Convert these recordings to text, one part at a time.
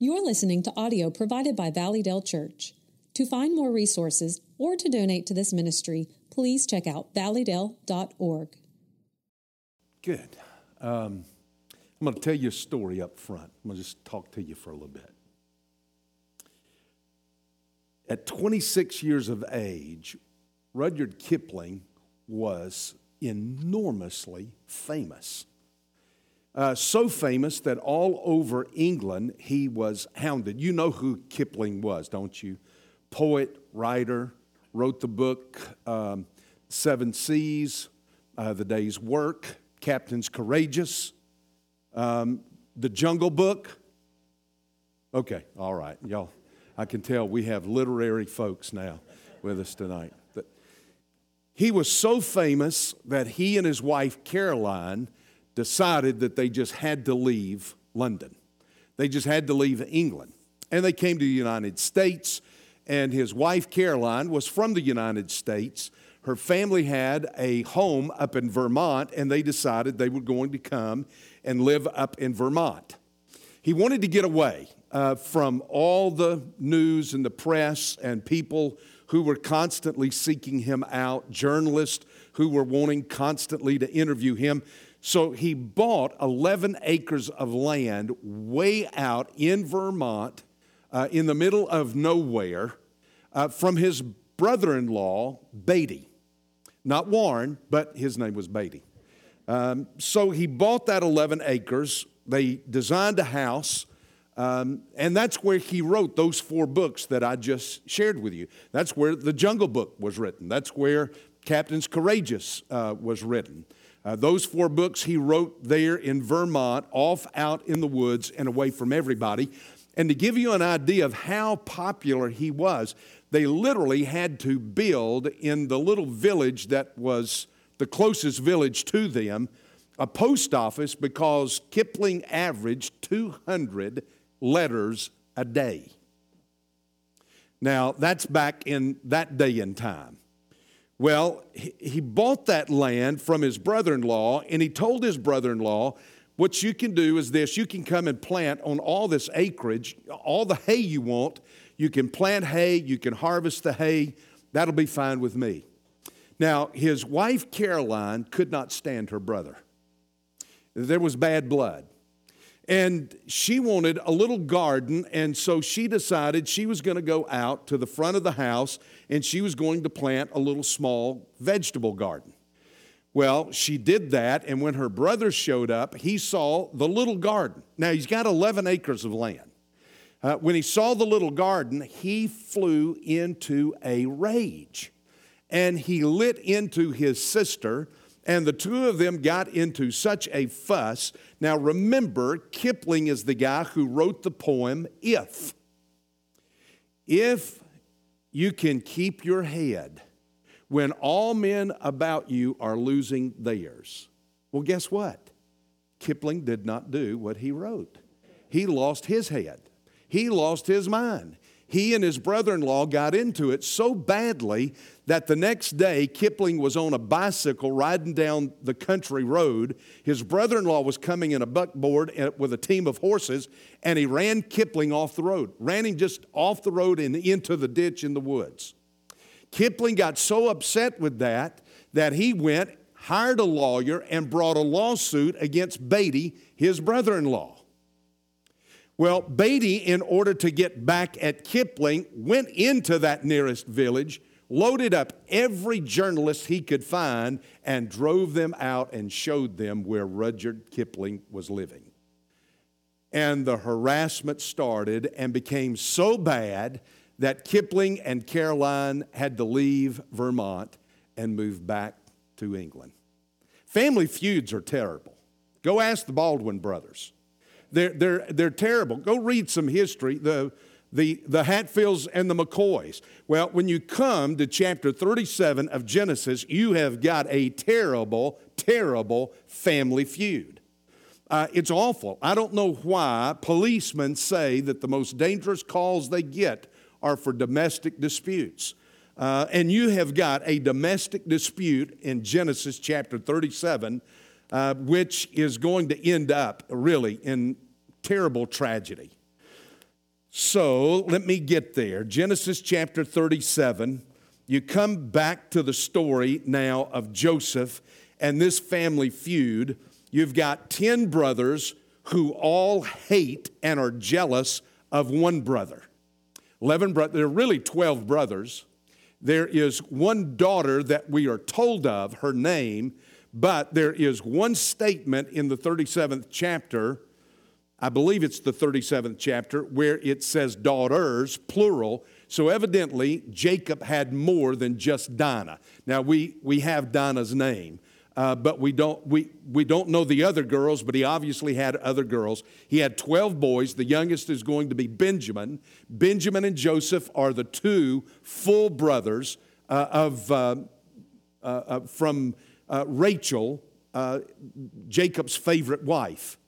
You're listening to audio provided by Valleydale Church. To find more resources or to donate to this ministry, please check out valleydale.org. Good. Um, I'm going to tell you a story up front. I'm going to just talk to you for a little bit. At 26 years of age, Rudyard Kipling was enormously famous. Uh, so famous that all over England he was hounded. You know who Kipling was, don't you? Poet, writer, wrote the book um, Seven Seas, uh, The Day's Work, Captains Courageous, um, The Jungle Book. Okay, all right, y'all. I can tell we have literary folks now with us tonight. But he was so famous that he and his wife Caroline decided that they just had to leave London. They just had to leave England. And they came to the United States, and his wife Caroline was from the United States. Her family had a home up in Vermont, and they decided they were going to come and live up in Vermont. He wanted to get away uh, from all the news and the press and people who were constantly seeking him out, journalists who were wanting constantly to interview him. So he bought 11 acres of land way out in Vermont, uh, in the middle of nowhere, uh, from his brother in law, Beatty. Not Warren, but his name was Beatty. Um, so he bought that 11 acres. They designed a house, um, and that's where he wrote those four books that I just shared with you. That's where the Jungle Book was written. That's where Captains Courageous uh, was written. Uh, those four books he wrote there in Vermont, off out in the woods and away from everybody. And to give you an idea of how popular he was, they literally had to build in the little village that was the closest village to them a post office because Kipling averaged 200 letters a day. Now, that's back in that day and time. Well, he bought that land from his brother in law, and he told his brother in law, What you can do is this you can come and plant on all this acreage, all the hay you want. You can plant hay, you can harvest the hay. That'll be fine with me. Now, his wife Caroline could not stand her brother, there was bad blood. And she wanted a little garden, and so she decided she was going to go out to the front of the house and she was going to plant a little small vegetable garden. Well, she did that, and when her brother showed up, he saw the little garden. Now, he's got 11 acres of land. Uh, when he saw the little garden, he flew into a rage and he lit into his sister and the two of them got into such a fuss. Now remember, Kipling is the guy who wrote the poem If. If you can keep your head when all men about you are losing theirs. Well, guess what? Kipling did not do what he wrote. He lost his head, he lost his mind he and his brother in law got into it so badly that the next day Kipling was on a bicycle riding down the country road. His brother in law was coming in a buckboard with a team of horses, and he ran Kipling off the road, ran him just off the road and into the ditch in the woods. Kipling got so upset with that that he went, hired a lawyer, and brought a lawsuit against Beatty, his brother in law. Well, Beatty, in order to get back at Kipling, went into that nearest village, loaded up every journalist he could find, and drove them out and showed them where Rudyard Kipling was living. And the harassment started and became so bad that Kipling and Caroline had to leave Vermont and move back to England. Family feuds are terrible. Go ask the Baldwin brothers. They're, they're, they're terrible. Go read some history, the, the, the Hatfields and the McCoys. Well, when you come to chapter 37 of Genesis, you have got a terrible, terrible family feud. Uh, it's awful. I don't know why policemen say that the most dangerous calls they get are for domestic disputes. Uh, and you have got a domestic dispute in Genesis chapter 37 uh, which is going to end up really in terrible tragedy. So let me get there. Genesis chapter 37. You come back to the story now of Joseph and this family feud. You've got 10 brothers who all hate and are jealous of one brother. 11 brothers, there are really 12 brothers. There is one daughter that we are told of, her name, but there is one statement in the 37th chapter, I believe it's the 37th chapter, where it says daughters, plural. So evidently, Jacob had more than just Dinah. Now, we, we have Dinah's name, uh, but we don't, we, we don't know the other girls, but he obviously had other girls. He had 12 boys. The youngest is going to be Benjamin. Benjamin and Joseph are the two full brothers uh, of, uh, uh, uh from uh, Rachel, Jacob's favorite wife.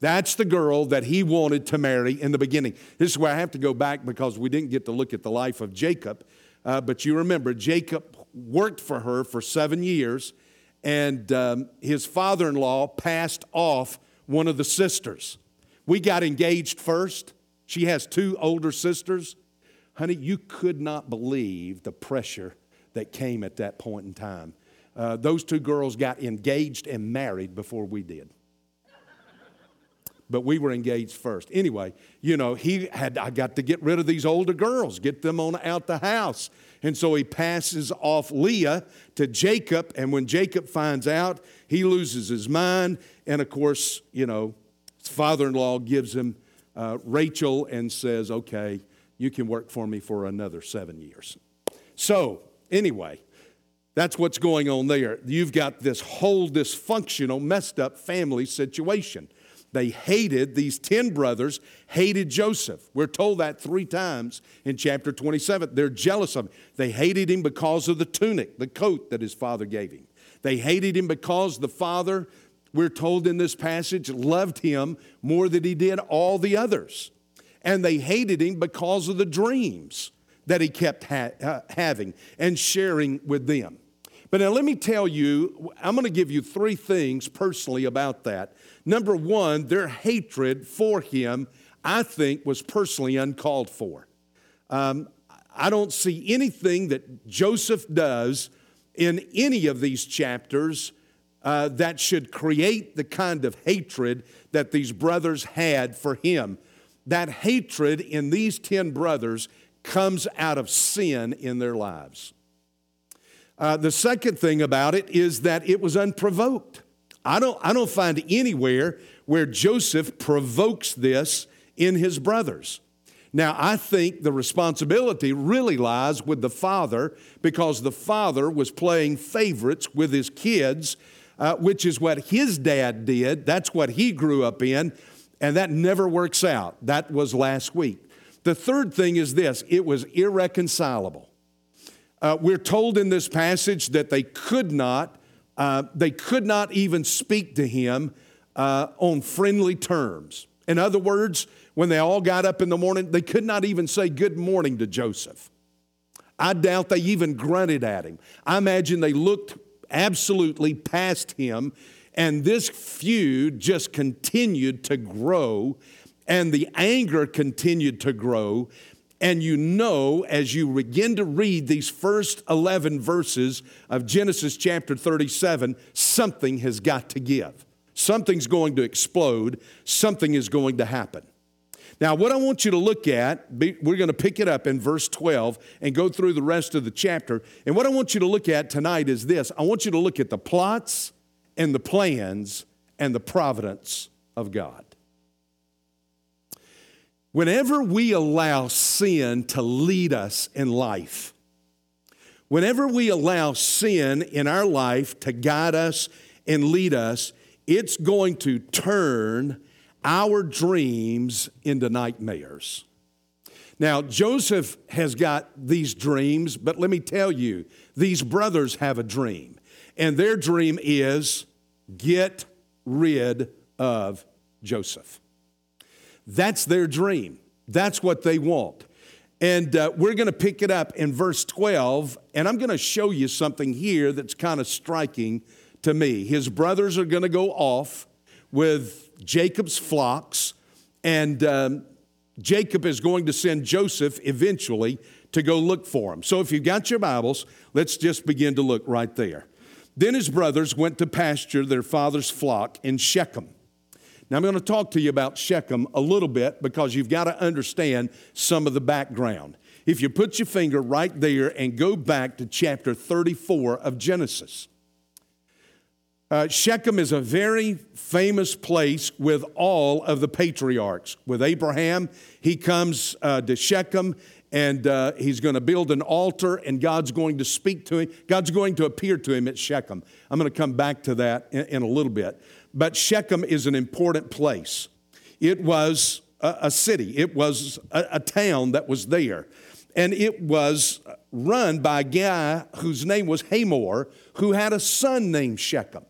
That's the girl that he wanted to marry in the beginning. This is where I have to go back because we didn't get to look at the life of Jacob. but you remember, Jacob worked for her for seven years and um, his father in law passed off one of the sisters. We got engaged first. She has two older sisters. Honey, you could not believe the pressure that came at that point in time. Uh, those two girls got engaged and married before we did. But we were engaged first. Anyway, you know, he had I got to get rid of these older girls, get them on out the house. And so he passes off Leah to Jacob. And when Jacob finds out, he loses his mind. And of course, you know, his father in law gives him uh, Rachel and says, okay, you can work for me for another seven years. So, anyway, that's what's going on there. You've got this whole dysfunctional, messed up family situation. They hated, these 10 brothers hated Joseph. We're told that three times in chapter 27. They're jealous of him. They hated him because of the tunic, the coat that his father gave him. They hated him because the father, we're told in this passage, loved him more than he did all the others. And they hated him because of the dreams that he kept ha- having and sharing with them. But now let me tell you, I'm going to give you three things personally about that. Number one, their hatred for him, I think, was personally uncalled for. Um, I don't see anything that Joseph does in any of these chapters uh, that should create the kind of hatred that these brothers had for him. That hatred in these 10 brothers comes out of sin in their lives. Uh, the second thing about it is that it was unprovoked. I don't, I don't find anywhere where Joseph provokes this in his brothers. Now, I think the responsibility really lies with the father because the father was playing favorites with his kids, uh, which is what his dad did. That's what he grew up in, and that never works out. That was last week. The third thing is this it was irreconcilable. Uh, we're told in this passage that they could not, uh, they could not even speak to him uh, on friendly terms. In other words, when they all got up in the morning, they could not even say good morning to Joseph. I doubt they even grunted at him. I imagine they looked absolutely past him, and this feud just continued to grow, and the anger continued to grow, and you know, as you begin to read these first 11 verses of Genesis chapter 37, something has got to give. Something's going to explode. Something is going to happen. Now, what I want you to look at, we're going to pick it up in verse 12 and go through the rest of the chapter. And what I want you to look at tonight is this I want you to look at the plots and the plans and the providence of God. Whenever we allow sin to lead us in life, whenever we allow sin in our life to guide us and lead us, it's going to turn our dreams into nightmares. Now, Joseph has got these dreams, but let me tell you, these brothers have a dream. And their dream is get rid of Joseph. That's their dream. That's what they want. And uh, we're going to pick it up in verse 12, and I'm going to show you something here that's kind of striking to me. His brothers are going to go off with Jacob's flocks, and um, Jacob is going to send Joseph eventually to go look for him. So if you've got your Bibles, let's just begin to look right there. Then his brothers went to pasture their father's flock in Shechem. Now, I'm going to talk to you about Shechem a little bit because you've got to understand some of the background. If you put your finger right there and go back to chapter 34 of Genesis, uh, Shechem is a very famous place with all of the patriarchs. With Abraham, he comes uh, to Shechem and uh, he's going to build an altar and God's going to speak to him. God's going to appear to him at Shechem. I'm going to come back to that in, in a little bit. But Shechem is an important place. It was a, a city, it was a, a town that was there. And it was run by a guy whose name was Hamor, who had a son named Shechem.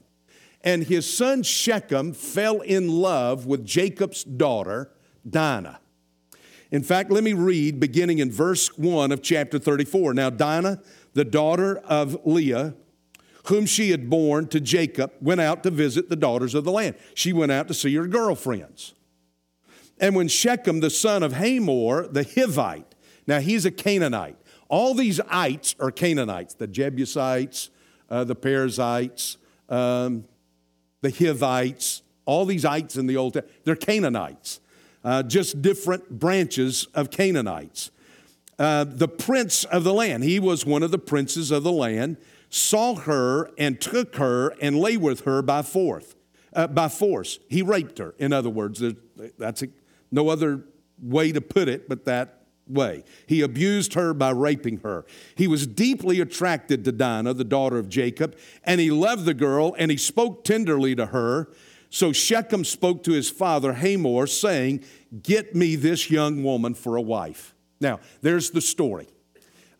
And his son Shechem fell in love with Jacob's daughter, Dinah. In fact, let me read beginning in verse 1 of chapter 34. Now, Dinah, the daughter of Leah, whom she had borne to Jacob, went out to visit the daughters of the land. She went out to see her girlfriends. And when Shechem, the son of Hamor, the Hivite, now he's a Canaanite. All these ites are Canaanites the Jebusites, uh, the Perizzites, um, the Hivites, all these ites in the Old Testament, they're Canaanites, uh, just different branches of Canaanites. Uh, the prince of the land, he was one of the princes of the land, saw her and took her and lay with her by force. Uh, by force, he raped her. In other words, that's a, no other way to put it, but that way. He abused her by raping her. He was deeply attracted to Dinah, the daughter of Jacob, and he loved the girl and he spoke tenderly to her. So Shechem spoke to his father Hamor, saying, Get me this young woman for a wife. Now, there's the story.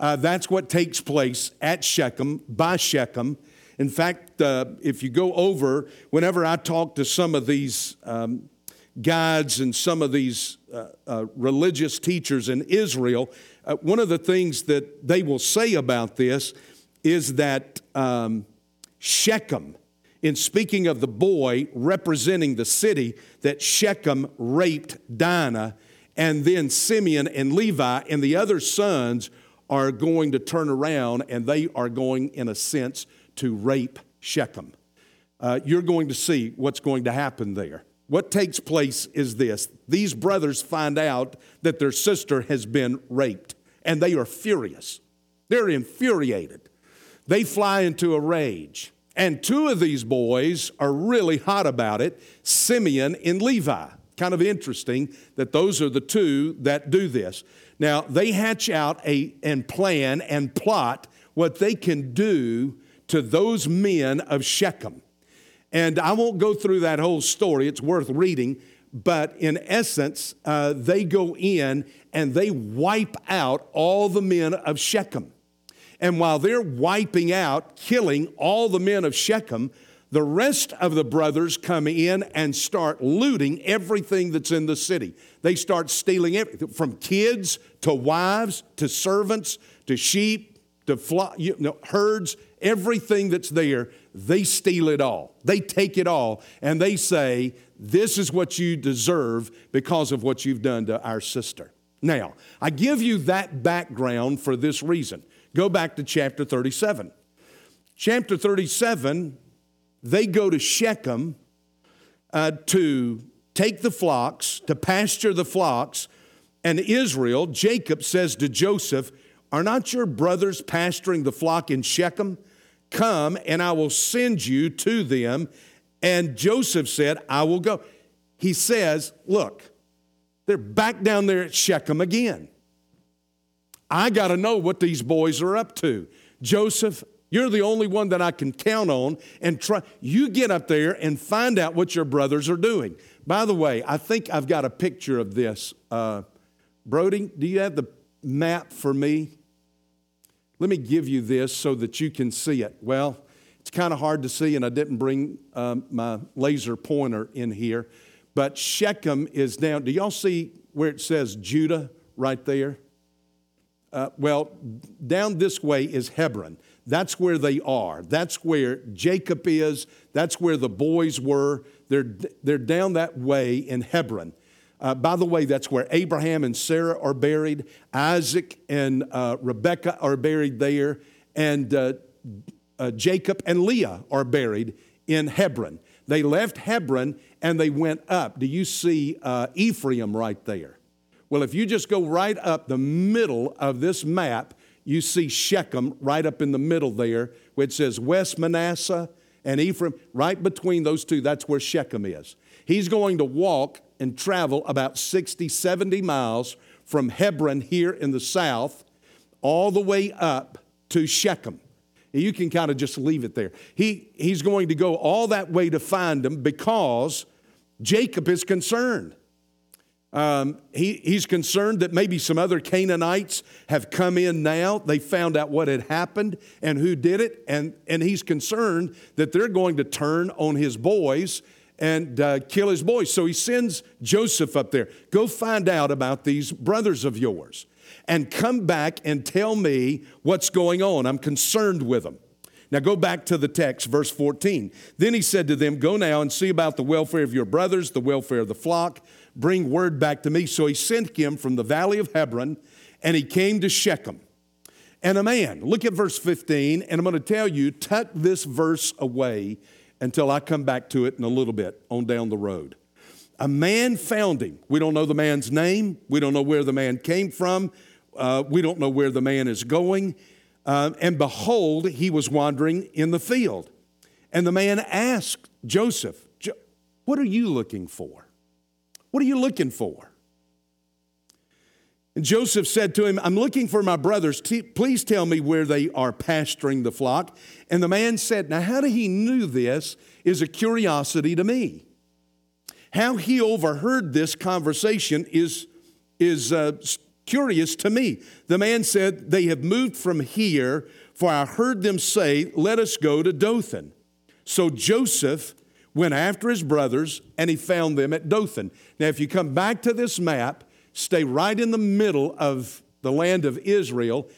Uh, that's what takes place at Shechem, by Shechem. In fact, uh, if you go over, whenever I talk to some of these um, guides and some of these uh, uh, religious teachers in Israel, uh, one of the things that they will say about this is that um, Shechem, in speaking of the boy representing the city, that Shechem raped Dinah, and then Simeon and Levi and the other sons are going to turn around and they are going, in a sense, to rape Shechem. Uh, you're going to see what's going to happen there. What takes place is this these brothers find out that their sister has been raped, and they are furious. They're infuriated. They fly into a rage. And two of these boys are really hot about it Simeon and Levi. Kind of interesting that those are the two that do this. Now, they hatch out a, and plan and plot what they can do to those men of Shechem. And I won't go through that whole story, it's worth reading. But in essence, uh, they go in and they wipe out all the men of Shechem. And while they're wiping out, killing all the men of Shechem, the rest of the brothers come in and start looting everything that's in the city. They start stealing everything from kids to wives to servants to sheep to flock, you know, herds, everything that's there they steal it all. They take it all and they say, This is what you deserve because of what you've done to our sister. Now, I give you that background for this reason. Go back to chapter 37. Chapter 37, they go to Shechem uh, to take the flocks, to pasture the flocks, and Israel, Jacob says to Joseph, Are not your brothers pasturing the flock in Shechem? Come and I will send you to them. And Joseph said, I will go. He says, Look, they're back down there at Shechem again. I got to know what these boys are up to. Joseph, you're the only one that I can count on and try. You get up there and find out what your brothers are doing. By the way, I think I've got a picture of this. Uh, Brody, do you have the map for me? Let me give you this so that you can see it. Well, it's kind of hard to see, and I didn't bring um, my laser pointer in here. But Shechem is down. Do y'all see where it says Judah right there? Uh, well, down this way is Hebron. That's where they are. That's where Jacob is. That's where the boys were. They're, they're down that way in Hebron. Uh, by the way, that's where Abraham and Sarah are buried. Isaac and uh, Rebekah are buried there. And uh, uh, Jacob and Leah are buried in Hebron. They left Hebron and they went up. Do you see uh, Ephraim right there? Well, if you just go right up the middle of this map, you see Shechem right up in the middle there, which says West Manasseh and Ephraim. Right between those two, that's where Shechem is. He's going to walk and travel about 60, 70 miles from Hebron here in the south all the way up to Shechem. You can kind of just leave it there. He, he's going to go all that way to find him because Jacob is concerned. Um, he, he's concerned that maybe some other Canaanites have come in now. They found out what had happened and who did it, and, and he's concerned that they're going to turn on his boys and uh, kill his boys. So he sends Joseph up there. Go find out about these brothers of yours and come back and tell me what's going on. I'm concerned with them. Now go back to the text, verse 14. Then he said to them, Go now and see about the welfare of your brothers, the welfare of the flock. Bring word back to me. So he sent him from the valley of Hebron, and he came to Shechem. And a man, look at verse 15, and I'm going to tell you, tuck this verse away until I come back to it in a little bit on down the road. A man found him. We don't know the man's name. We don't know where the man came from. Uh, we don't know where the man is going. Uh, and behold, he was wandering in the field. And the man asked Joseph, What are you looking for? What are you looking for? And Joseph said to him, I'm looking for my brothers. Please tell me where they are pasturing the flock. And the man said, Now, how did he knew this is a curiosity to me. How he overheard this conversation is, is uh, curious to me. The man said, They have moved from here, for I heard them say, Let us go to Dothan. So Joseph went after his brothers and he found them at Dothan. Now, if you come back to this map, stay right in the middle of the land of Israel,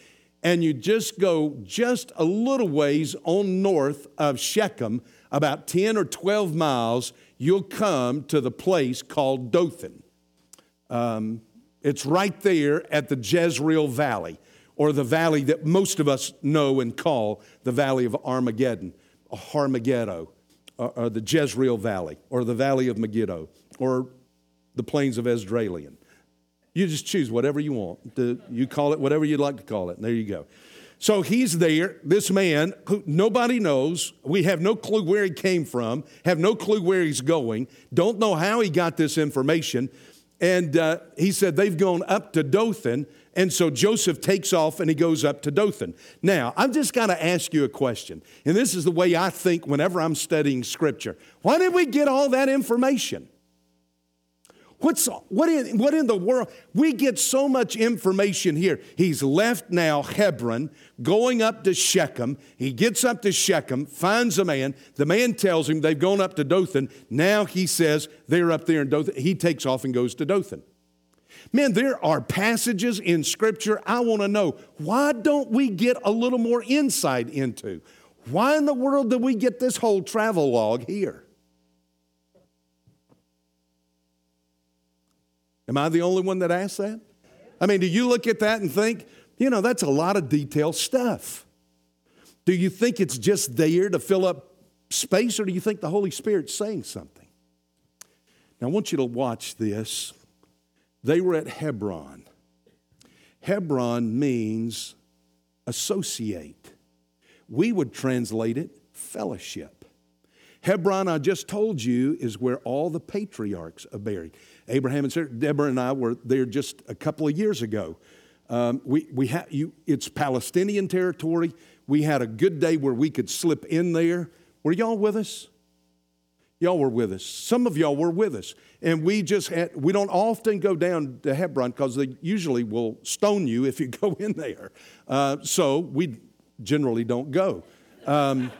and you just go just a little ways on north of Shechem, about 10 or 12 miles, you'll come to the place called Dothan. Um, it's right there at the Jezreel Valley, or the valley that most of us know and call the Valley of Armageddon, or or, or the Jezreel Valley, or the Valley of Megiddo, or the plains of Esdraelon. You just choose whatever you want. You call it whatever you'd like to call it. And there you go. So he's there, this man who nobody knows. We have no clue where he came from, have no clue where he's going, don't know how he got this information. And uh, he said they've gone up to Dothan. And so Joseph takes off and he goes up to Dothan. Now, I've just got to ask you a question. And this is the way I think whenever I'm studying scripture. Why did we get all that information? What's, what, in, what in the world? We get so much information here. He's left now Hebron, going up to Shechem. He gets up to Shechem, finds a man. The man tells him they've gone up to Dothan. Now he says they're up there in Dothan. He takes off and goes to Dothan. Man, there are passages in Scripture I want to know. Why don't we get a little more insight into? Why in the world do we get this whole travel log here? Am I the only one that asks that? I mean, do you look at that and think, you know, that's a lot of detailed stuff? Do you think it's just there to fill up space, or do you think the Holy Spirit's saying something? Now, I want you to watch this. They were at Hebron. Hebron means associate. We would translate it fellowship. Hebron, I just told you, is where all the patriarchs are buried. Abraham and Sarah, Deborah and I were there just a couple of years ago. Um, we, we ha- you, it's Palestinian territory. We had a good day where we could slip in there. Were y'all with us? Y'all were with us. Some of y'all were with us. And we just had, we don't often go down to Hebron because they usually will stone you if you go in there. Uh, so we generally don't go. Um,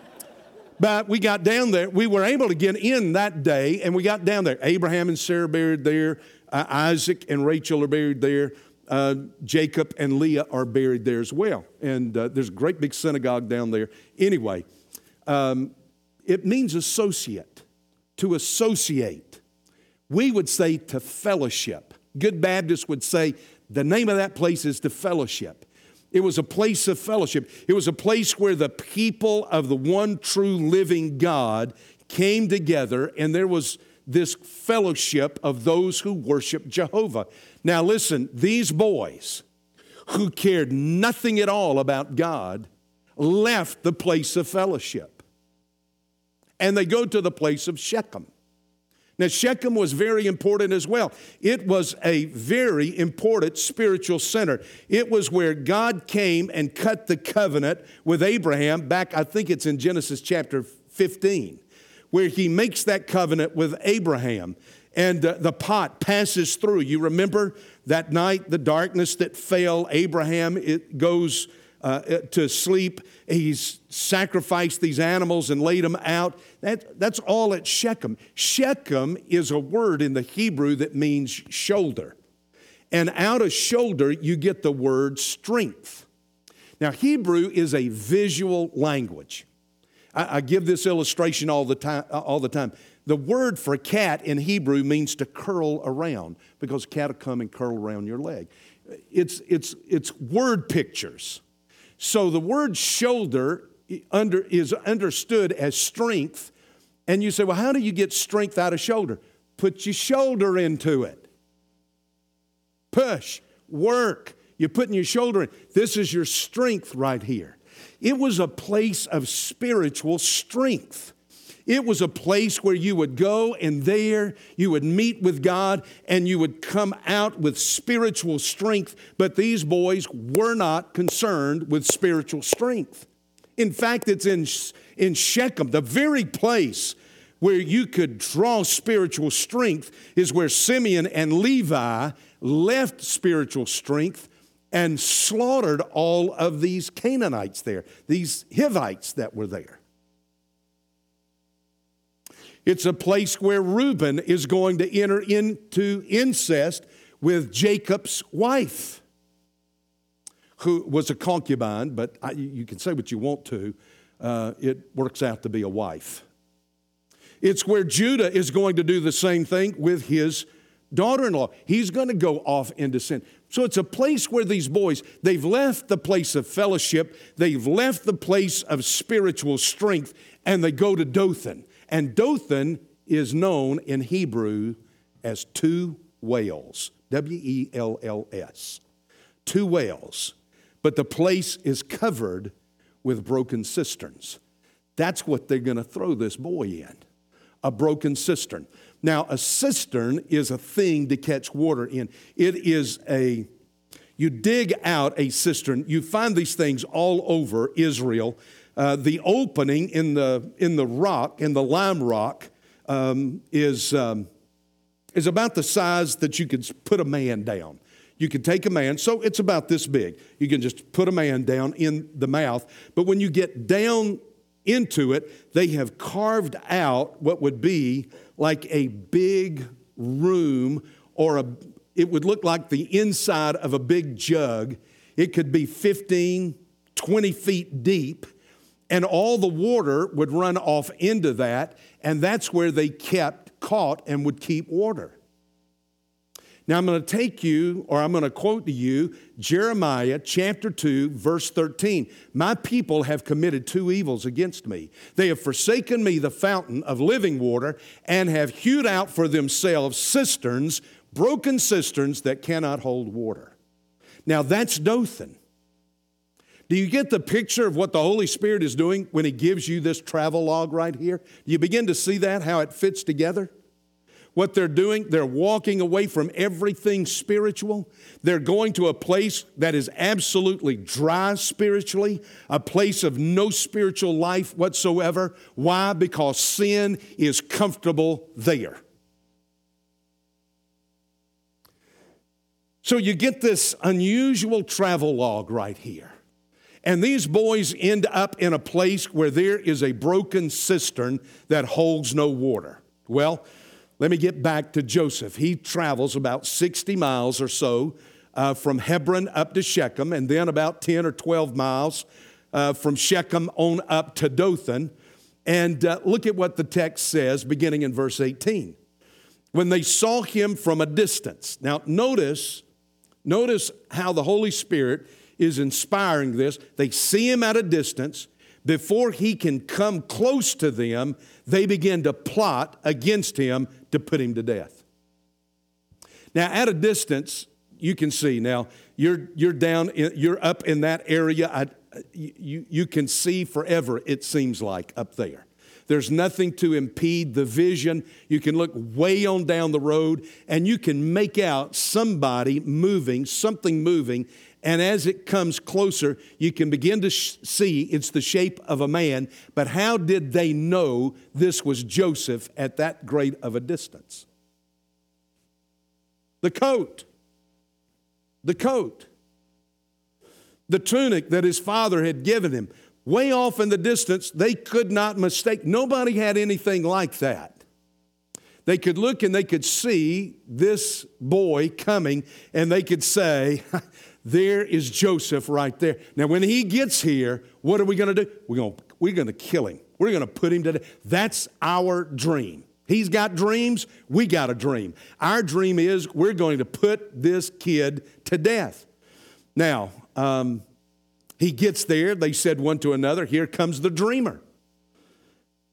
but we got down there. We were able to get in that day, and we got down there. Abraham and Sarah buried there. Uh, Isaac and Rachel are buried there. Uh, Jacob and Leah are buried there as well. And uh, there's a great big synagogue down there. Anyway, um, it means associate, to associate. We would say to fellowship. Good Baptists would say the name of that place is to fellowship. It was a place of fellowship. It was a place where the people of the one true living God came together and there was this fellowship of those who worship Jehovah. Now, listen, these boys who cared nothing at all about God left the place of fellowship and they go to the place of Shechem. Now, Shechem was very important as well. It was a very important spiritual center. It was where God came and cut the covenant with Abraham back, I think it's in Genesis chapter 15, where he makes that covenant with Abraham. And uh, the pot passes through. You remember that night, the darkness that fell, Abraham, it goes uh, to sleep. He's sacrificed these animals and laid them out. That, that's all at Shechem. Shechem is a word in the Hebrew that means shoulder. And out of shoulder, you get the word strength. Now, Hebrew is a visual language. I, I give this illustration all the, time, all the time. The word for cat in Hebrew means to curl around because cat will come and curl around your leg. It's, it's, it's word pictures. So the word shoulder under, is understood as strength. And you say, well, how do you get strength out of shoulder? Put your shoulder into it. Push, work. You're putting your shoulder in. This is your strength right here. It was a place of spiritual strength. It was a place where you would go and there you would meet with God and you would come out with spiritual strength. But these boys were not concerned with spiritual strength. In fact, it's in, in Shechem, the very place where you could draw spiritual strength is where Simeon and Levi left spiritual strength and slaughtered all of these Canaanites there, these Hivites that were there. It's a place where Reuben is going to enter into incest with Jacob's wife, who was a concubine, but I, you can say what you want to. Uh, it works out to be a wife. It's where Judah is going to do the same thing with his daughter in law. He's going to go off into sin. So it's a place where these boys, they've left the place of fellowship, they've left the place of spiritual strength, and they go to Dothan. And Dothan is known in Hebrew as two whales, W E L L S. Two whales. But the place is covered with broken cisterns. That's what they're going to throw this boy in a broken cistern. Now, a cistern is a thing to catch water in. It is a, you dig out a cistern, you find these things all over Israel uh, the opening in the, in the rock, in the lime rock, um, is, um, is about the size that you could put a man down. You can take a man, so it's about this big. You can just put a man down in the mouth. But when you get down into it, they have carved out what would be like a big room or a, it would look like the inside of a big jug. It could be 15, 20 feet deep and all the water would run off into that, and that's where they kept caught and would keep water. Now, I'm going to take you, or I'm going to quote to you Jeremiah chapter 2, verse 13. My people have committed two evils against me. They have forsaken me, the fountain of living water, and have hewed out for themselves cisterns, broken cisterns that cannot hold water. Now, that's Dothan. Do you get the picture of what the Holy Spirit is doing when He gives you this travel log right here? You begin to see that, how it fits together? What they're doing, they're walking away from everything spiritual. They're going to a place that is absolutely dry spiritually, a place of no spiritual life whatsoever. Why? Because sin is comfortable there. So you get this unusual travel log right here. And these boys end up in a place where there is a broken cistern that holds no water. Well, let me get back to Joseph. He travels about 60 miles or so uh, from Hebron up to Shechem, and then about 10 or 12 miles uh, from Shechem on up to Dothan. And uh, look at what the text says beginning in verse 18. when they saw him from a distance. Now, notice, notice how the Holy Spirit is inspiring this. They see him at a distance. Before he can come close to them, they begin to plot against him to put him to death. Now, at a distance, you can see now you're, you're down, in, you're up in that area. I, you, you can see forever, it seems like, up there. There's nothing to impede the vision. You can look way on down the road and you can make out somebody moving, something moving. And as it comes closer, you can begin to sh- see it's the shape of a man. But how did they know this was Joseph at that great of a distance? The coat. The coat. The tunic that his father had given him way off in the distance, they could not mistake. Nobody had anything like that. They could look and they could see this boy coming and they could say, There is Joseph right there. Now, when he gets here, what are we going to do? We're going we're going to kill him. We're going to put him to death. That's our dream. He's got dreams. We got a dream. Our dream is we're going to put this kid to death. Now, um, he gets there. They said one to another, Here comes the dreamer.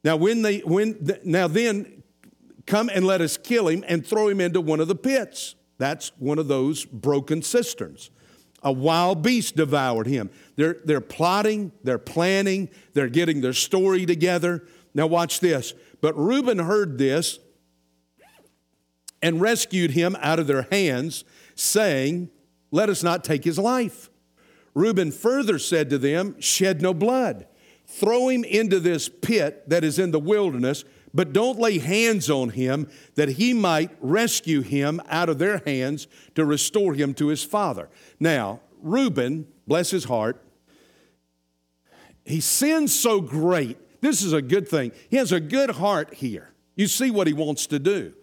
Now, when they, when, now then, come and let us kill him and throw him into one of the pits. That's one of those broken cisterns. A wild beast devoured him. They're, they're plotting, they're planning, they're getting their story together. Now, watch this. But Reuben heard this and rescued him out of their hands, saying, Let us not take his life. Reuben further said to them, Shed no blood. Throw him into this pit that is in the wilderness, but don't lay hands on him that he might rescue him out of their hands to restore him to his father. Now, Reuben, bless his heart, he sins so great. This is a good thing. He has a good heart here. You see what he wants to do.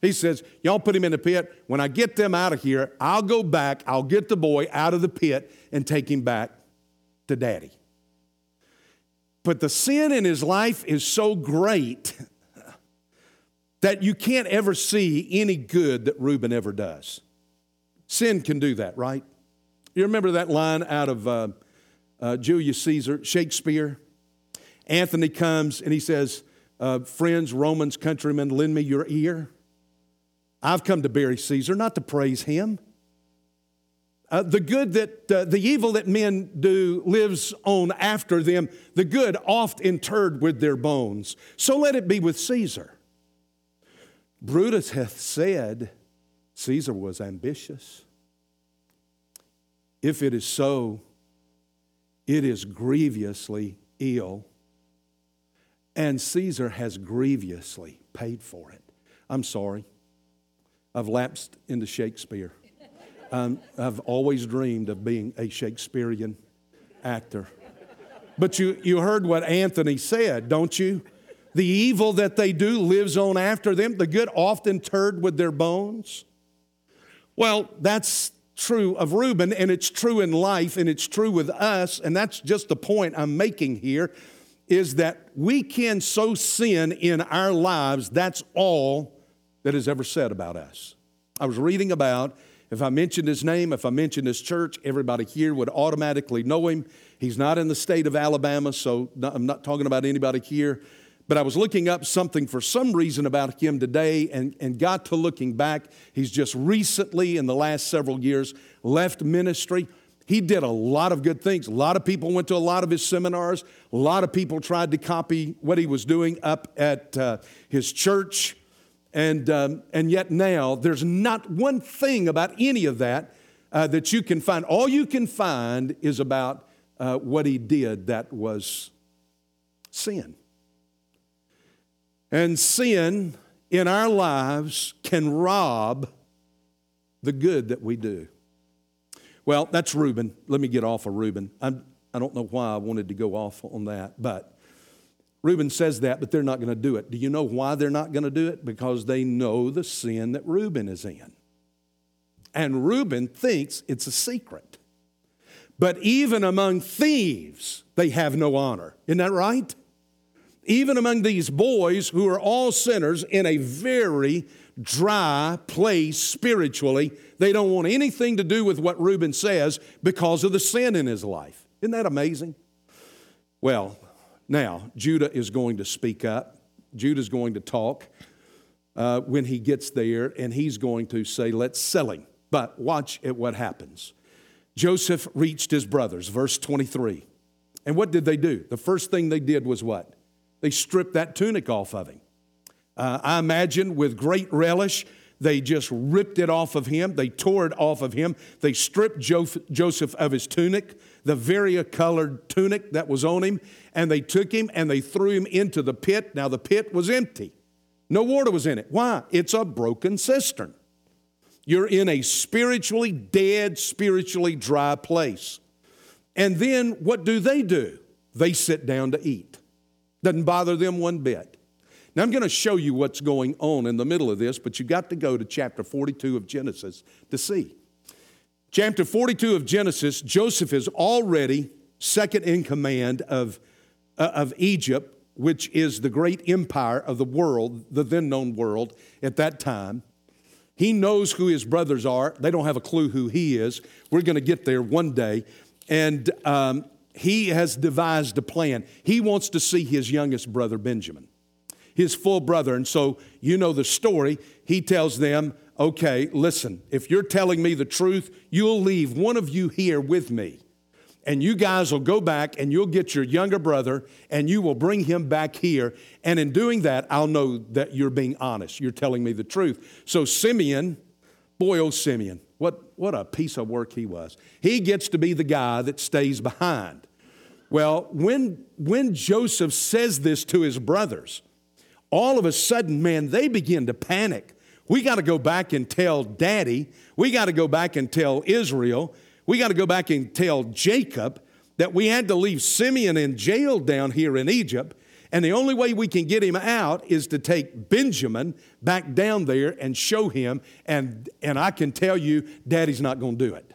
He says, Y'all put him in the pit. When I get them out of here, I'll go back, I'll get the boy out of the pit and take him back to daddy. But the sin in his life is so great that you can't ever see any good that Reuben ever does. Sin can do that, right? You remember that line out of uh, uh, Julius Caesar, Shakespeare? Antony comes and he says, uh, Friends, Romans, countrymen, lend me your ear. I've come to bury Caesar, not to praise him. Uh, the good that, uh, the evil that men do lives on after them, the good oft interred with their bones. So let it be with Caesar. Brutus hath said, Caesar was ambitious. If it is so, it is grievously ill, and Caesar has grievously paid for it. I'm sorry. I've lapsed into Shakespeare. Um, I've always dreamed of being a Shakespearean actor. But you, you heard what Antony said, don't you? The evil that they do lives on after them, the good often turd with their bones. Well, that's true of Reuben, and it's true in life, and it's true with us, and that's just the point I'm making here is that we can so sin in our lives, that's all that is ever said about us. I was reading about if I mentioned his name, if I mentioned his church, everybody here would automatically know him. He's not in the state of Alabama, so I'm not talking about anybody here. But I was looking up something for some reason about him today and, and got to looking back. He's just recently, in the last several years, left ministry. He did a lot of good things. A lot of people went to a lot of his seminars. A lot of people tried to copy what he was doing up at uh, his church. And, um, and yet now, there's not one thing about any of that uh, that you can find. All you can find is about uh, what he did that was sin. And sin in our lives can rob the good that we do. Well, that's Reuben. Let me get off of Reuben. I'm, I don't know why I wanted to go off on that, but Reuben says that, but they're not going to do it. Do you know why they're not going to do it? Because they know the sin that Reuben is in. And Reuben thinks it's a secret. But even among thieves, they have no honor. Isn't that right? Even among these boys who are all sinners in a very dry place spiritually. They don't want anything to do with what Reuben says because of the sin in his life. Isn't that amazing? Well, now Judah is going to speak up. Judah's going to talk uh, when he gets there, and he's going to say, Let's sell him. But watch at what happens. Joseph reached his brothers, verse 23. And what did they do? The first thing they did was what? They stripped that tunic off of him. Uh, I imagine with great relish, they just ripped it off of him. They tore it off of him. They stripped Joseph of his tunic, the varicolored tunic that was on him, and they took him and they threw him into the pit. Now, the pit was empty, no water was in it. Why? It's a broken cistern. You're in a spiritually dead, spiritually dry place. And then what do they do? They sit down to eat. Doesn't bother them one bit. Now, I'm going to show you what's going on in the middle of this, but you got to go to chapter 42 of Genesis to see. Chapter 42 of Genesis, Joseph is already second in command of, uh, of Egypt, which is the great empire of the world, the then known world at that time. He knows who his brothers are. They don't have a clue who he is. We're going to get there one day. And um, he has devised a plan. He wants to see his youngest brother, Benjamin, his full brother. And so you know the story. He tells them, okay, listen, if you're telling me the truth, you'll leave one of you here with me. And you guys will go back and you'll get your younger brother and you will bring him back here. And in doing that, I'll know that you're being honest. You're telling me the truth. So, Simeon, boy, oh, Simeon, what, what a piece of work he was. He gets to be the guy that stays behind. Well, when, when Joseph says this to his brothers, all of a sudden, man, they begin to panic. We got to go back and tell daddy. We got to go back and tell Israel. We got to go back and tell Jacob that we had to leave Simeon in jail down here in Egypt. And the only way we can get him out is to take Benjamin back down there and show him. And, and I can tell you, daddy's not going to do it.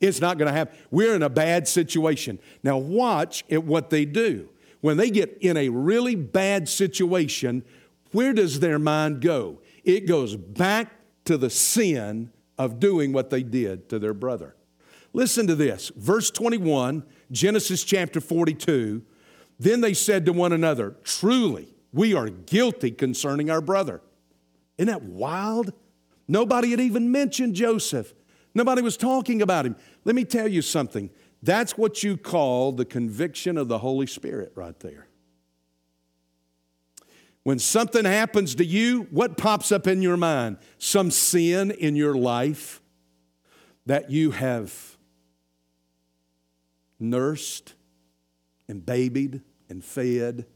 It's not going to happen. We're in a bad situation. Now, watch at what they do. When they get in a really bad situation, where does their mind go? It goes back to the sin of doing what they did to their brother. Listen to this. Verse 21, Genesis chapter 42. Then they said to one another, Truly, we are guilty concerning our brother. Isn't that wild? Nobody had even mentioned Joseph. Nobody was talking about him. Let me tell you something. That's what you call the conviction of the Holy Spirit right there. When something happens to you, what pops up in your mind? Some sin in your life that you have nursed and babied and fed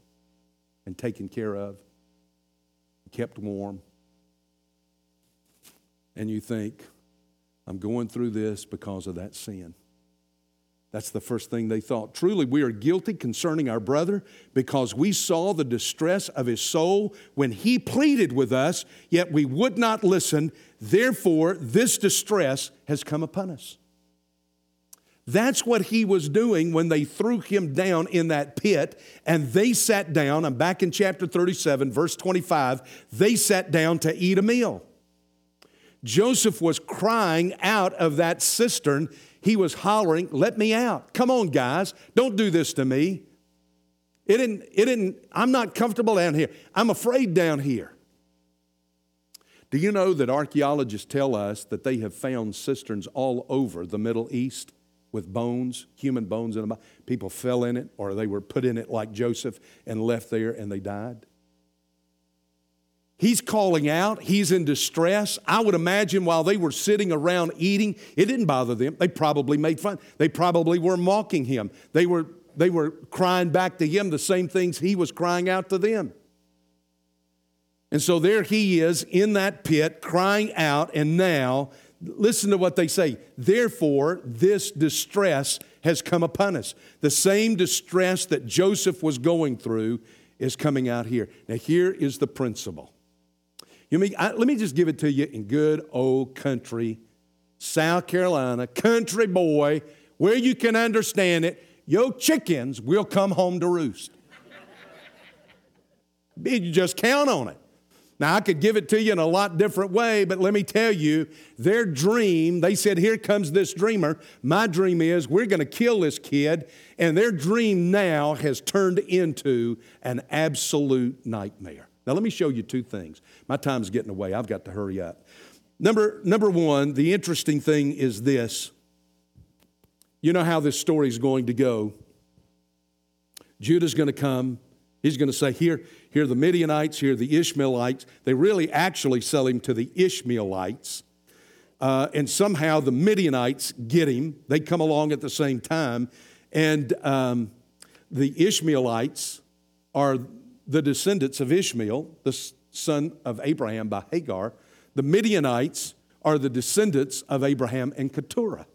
and taken care of, kept warm. And you think, I'm going through this because of that sin. That's the first thing they thought. Truly, we are guilty concerning our brother because we saw the distress of his soul when he pleaded with us, yet we would not listen. Therefore, this distress has come upon us. That's what he was doing when they threw him down in that pit and they sat down. I'm back in chapter 37, verse 25. They sat down to eat a meal. Joseph was crying out of that cistern. He was hollering, Let me out. Come on, guys. Don't do this to me. It didn't, it didn't, I'm not comfortable down here. I'm afraid down here. Do you know that archaeologists tell us that they have found cisterns all over the Middle East with bones, human bones in them? People fell in it or they were put in it like Joseph and left there and they died. He's calling out. He's in distress. I would imagine while they were sitting around eating, it didn't bother them. They probably made fun. They probably were mocking him. They were, they were crying back to him the same things he was crying out to them. And so there he is in that pit crying out, and now, listen to what they say. Therefore, this distress has come upon us. The same distress that Joseph was going through is coming out here. Now, here is the principle you mean, I, let me just give it to you in good old country, South Carolina, country boy, where you can understand it. Your chickens will come home to roost. you just count on it. Now, I could give it to you in a lot different way, but let me tell you, their dream, they said, Here comes this dreamer. My dream is we're going to kill this kid. And their dream now has turned into an absolute nightmare. Now, let me show you two things. My time's getting away. I've got to hurry up. Number, number one, the interesting thing is this. You know how this story is going to go. Judah's going to come. He's going to say, Here, here are the Midianites, here are the Ishmaelites. They really actually sell him to the Ishmaelites. Uh, and somehow the Midianites get him. They come along at the same time. And um, the Ishmaelites are the descendants of Ishmael, the son of Abraham by Hagar. The Midianites are the descendants of Abraham and Keturah.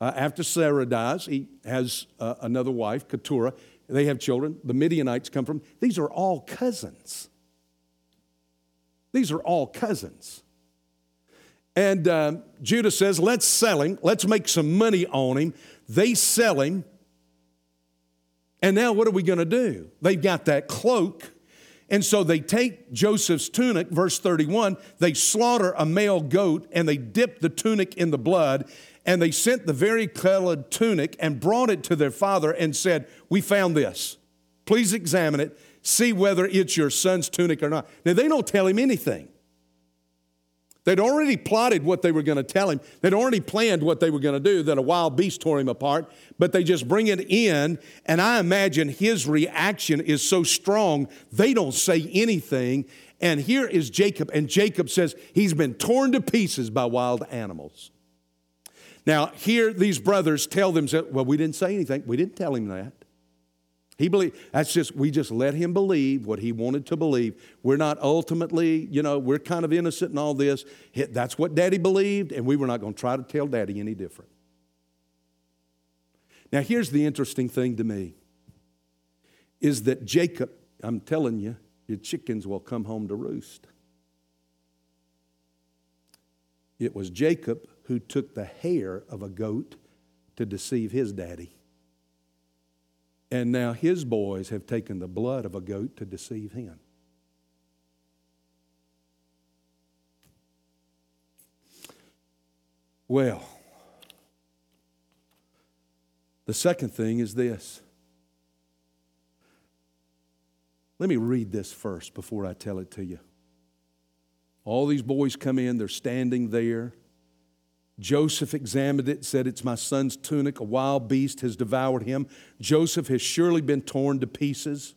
Uh, after Sarah dies, he has uh, another wife, Keturah. They have children. The Midianites come from. These are all cousins. These are all cousins. And uh, Judah says, let's sell him. Let's make some money on him. They sell him. And now what are we going to do? They've got that cloak. And so they take Joseph's tunic, verse 31, they slaughter a male goat and they dip the tunic in the blood and they sent the varicolored tunic and brought it to their father and said, We found this. Please examine it, see whether it's your son's tunic or not. Now, they don't tell him anything. They'd already plotted what they were going to tell him. They'd already planned what they were going to do, that a wild beast tore him apart, but they just bring it in. And I imagine his reaction is so strong, they don't say anything. And here is Jacob, and Jacob says he's been torn to pieces by wild animals. Now, here these brothers tell themselves, well, we didn't say anything. We didn't tell him that. He believed, that's just, we just let him believe what he wanted to believe. We're not ultimately, you know, we're kind of innocent in all this. That's what daddy believed, and we were not going to try to tell daddy any different. Now, here's the interesting thing to me is that Jacob, I'm telling you, your chickens will come home to roost. It was Jacob who took the hair of a goat to deceive his daddy. And now his boys have taken the blood of a goat to deceive him. Well, the second thing is this. Let me read this first before I tell it to you. All these boys come in, they're standing there. Joseph examined it, said, It's my son's tunic. A wild beast has devoured him. Joseph has surely been torn to pieces.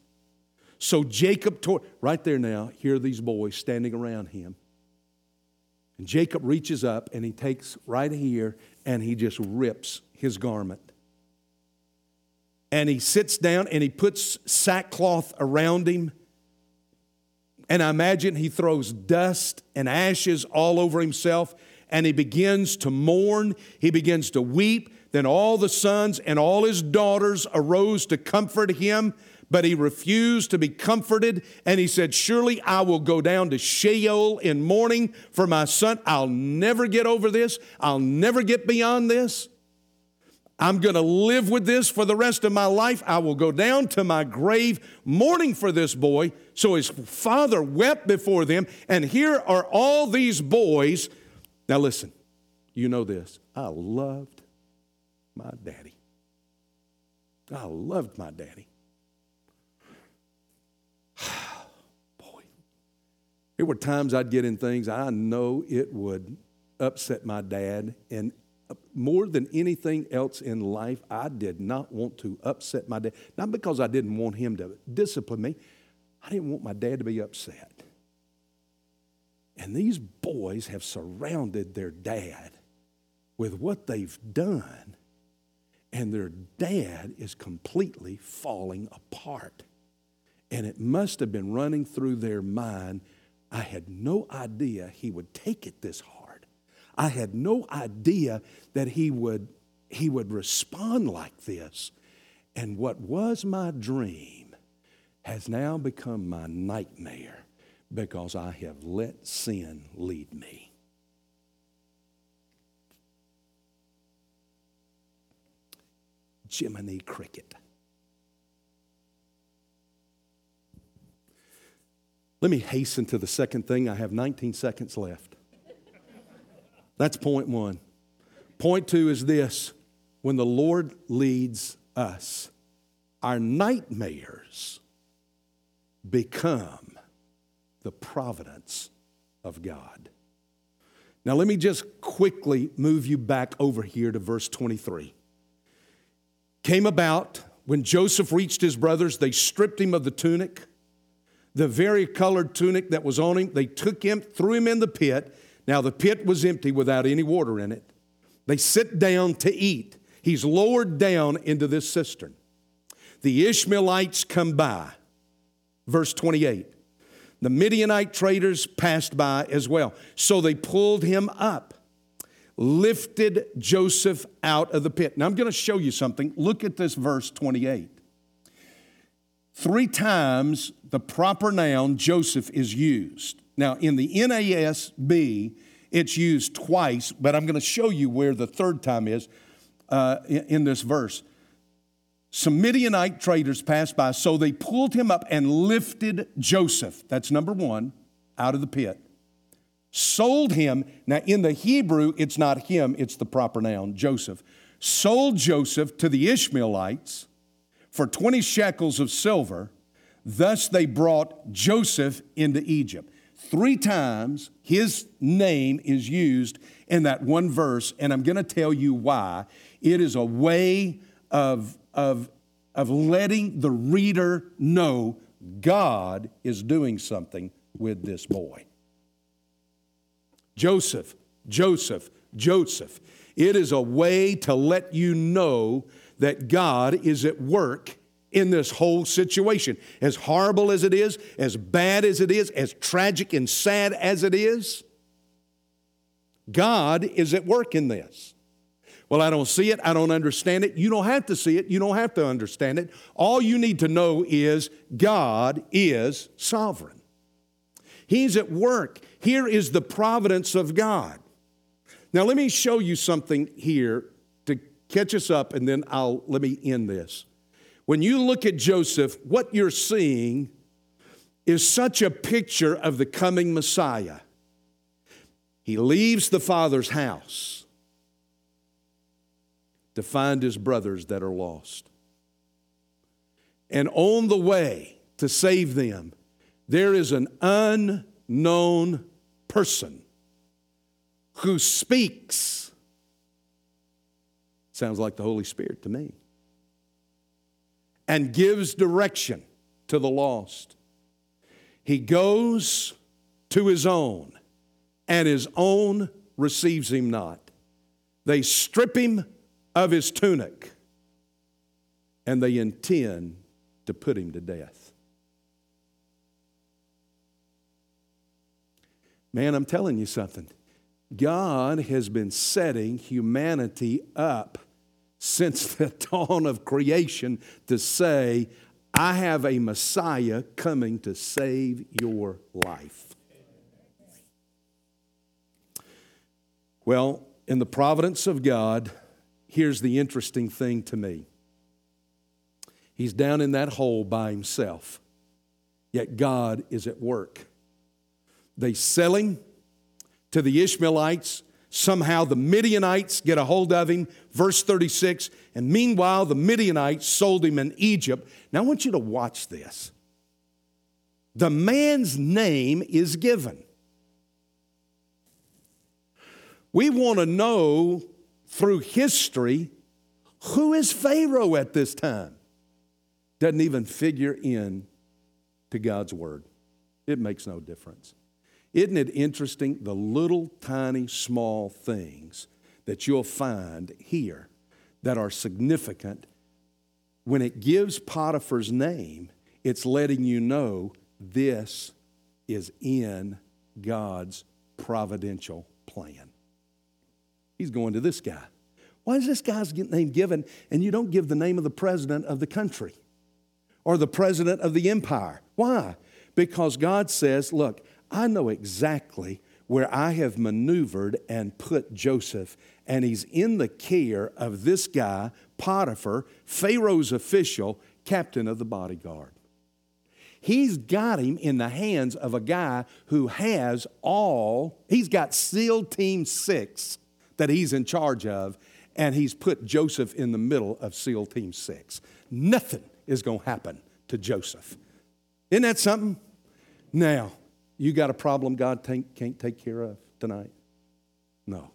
So Jacob tore, right there now, here these boys standing around him. And Jacob reaches up and he takes right here and he just rips his garment. And he sits down and he puts sackcloth around him. And I imagine he throws dust and ashes all over himself and he begins to mourn, he begins to weep. Then all the sons and all his daughters arose to comfort him, but he refused to be comforted. And he said, Surely I will go down to Sheol in mourning for my son. I'll never get over this, I'll never get beyond this. I'm going to live with this for the rest of my life. I will go down to my grave mourning for this boy. So his father wept before them. And here are all these boys now, listen, you know this. I loved my daddy. I loved my daddy. Boy, there were times I'd get in things I know it would upset my dad. And uh, more than anything else in life, I did not want to upset my dad. Not because I didn't want him to discipline me, I didn't want my dad to be upset. And these boys have surrounded their dad with what they've done, and their dad is completely falling apart. And it must have been running through their mind. I had no idea he would take it this hard. I had no idea that he would, he would respond like this. And what was my dream has now become my nightmare because I have let sin lead me. Jiminy Cricket. Let me hasten to the second thing. I have 19 seconds left. That's point one. Point two is this when the Lord leads us, our nightmares become the providence of God. Now, let me just quickly move you back over here to verse 23. Came about when Joseph reached his brothers, they stripped him of the tunic, the vari-colored tunic that was on him. They took him, threw him in the pit. Now, the pit was empty without any water in it. They sit down to eat. He's lowered down into this cistern. The Ishmaelites come by. Verse 28. The Midianite traders passed by as well. So they pulled him up, lifted Joseph out of the pit. Now I'm going to show you something. Look at this verse 28. Three times the proper noun Joseph is used. Now in the NASB, it's used twice, but I'm going to show you where the third time is uh, in, in this verse. Some Midianite traders passed by, so they pulled him up and lifted Joseph, that's number one, out of the pit. Sold him, now in the Hebrew, it's not him, it's the proper noun, Joseph. Sold Joseph to the Ishmaelites for 20 shekels of silver. Thus they brought Joseph into Egypt. Three times his name is used in that one verse, and I'm going to tell you why. It is a way of, of, of letting the reader know God is doing something with this boy. Joseph, Joseph, Joseph. It is a way to let you know that God is at work in this whole situation. As horrible as it is, as bad as it is, as tragic and sad as it is, God is at work in this. Well, I don't see it. I don't understand it. You don't have to see it. You don't have to understand it. All you need to know is God is sovereign. He's at work. Here is the providence of God. Now, let me show you something here to catch us up, and then I'll let me end this. When you look at Joseph, what you're seeing is such a picture of the coming Messiah. He leaves the Father's house to find his brothers that are lost. And on the way to save them, there is an unknown person who speaks. Sounds like the Holy Spirit to me and gives direction to the lost. He goes to his own, and his own receives him not. They strip him of his tunic, and they intend to put him to death. Man, I'm telling you something. God has been setting humanity up since the dawn of creation to say, I have a Messiah coming to save your life. Well, in the providence of God, here's the interesting thing to me. He's down in that hole by himself, yet God is at work. They sell him to the Ishmaelites Somehow the Midianites get a hold of him. Verse 36. And meanwhile, the Midianites sold him in Egypt. Now I want you to watch this. The man's name is given. We want to know through history who is Pharaoh at this time. Doesn't even figure in to God's word. It makes no difference. Isn't it interesting the little tiny small things that you'll find here that are significant? When it gives Potiphar's name, it's letting you know this is in God's providential plan. He's going to this guy. Why is this guy's name given and you don't give the name of the president of the country or the president of the empire? Why? Because God says, look, I know exactly where I have maneuvered and put Joseph, and he's in the care of this guy, Potiphar, Pharaoh's official, captain of the bodyguard. He's got him in the hands of a guy who has all, he's got SEAL Team 6 that he's in charge of, and he's put Joseph in the middle of SEAL Team 6. Nothing is going to happen to Joseph. Isn't that something? Now, you got a problem God can't take care of tonight? No.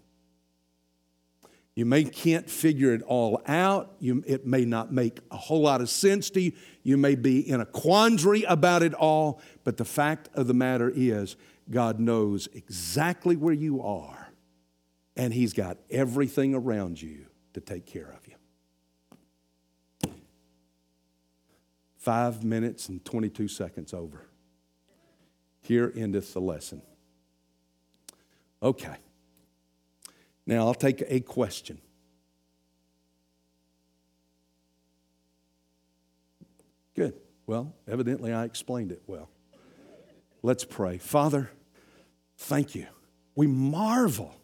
You may can't figure it all out. You, it may not make a whole lot of sense to you. You may be in a quandary about it all. But the fact of the matter is, God knows exactly where you are, and He's got everything around you to take care of you. Five minutes and 22 seconds over. Here endeth the lesson. Okay. Now I'll take a question. Good. Well, evidently I explained it well. Let's pray. Father, thank you. We marvel.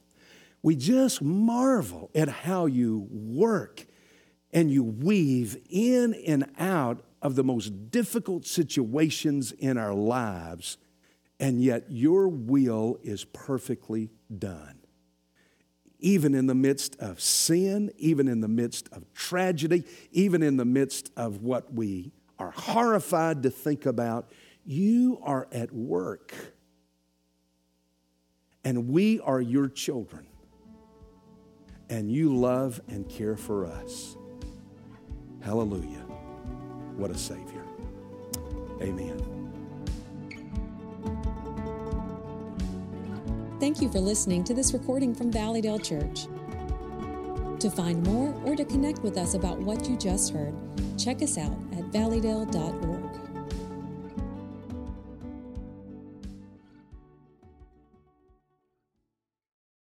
We just marvel at how you work and you weave in and out of the most difficult situations in our lives, and yet your will is perfectly done even in the midst of sin, even in the midst of tragedy, even in the midst of what we are horrified to think about, you are at work. And we are your children. And you love and care for us. Hallelujah. What a Savior. Amen. Thank you for listening to this recording from Valleydale Church. To find more or to connect with us about what you just heard, check us out at valleydale.org.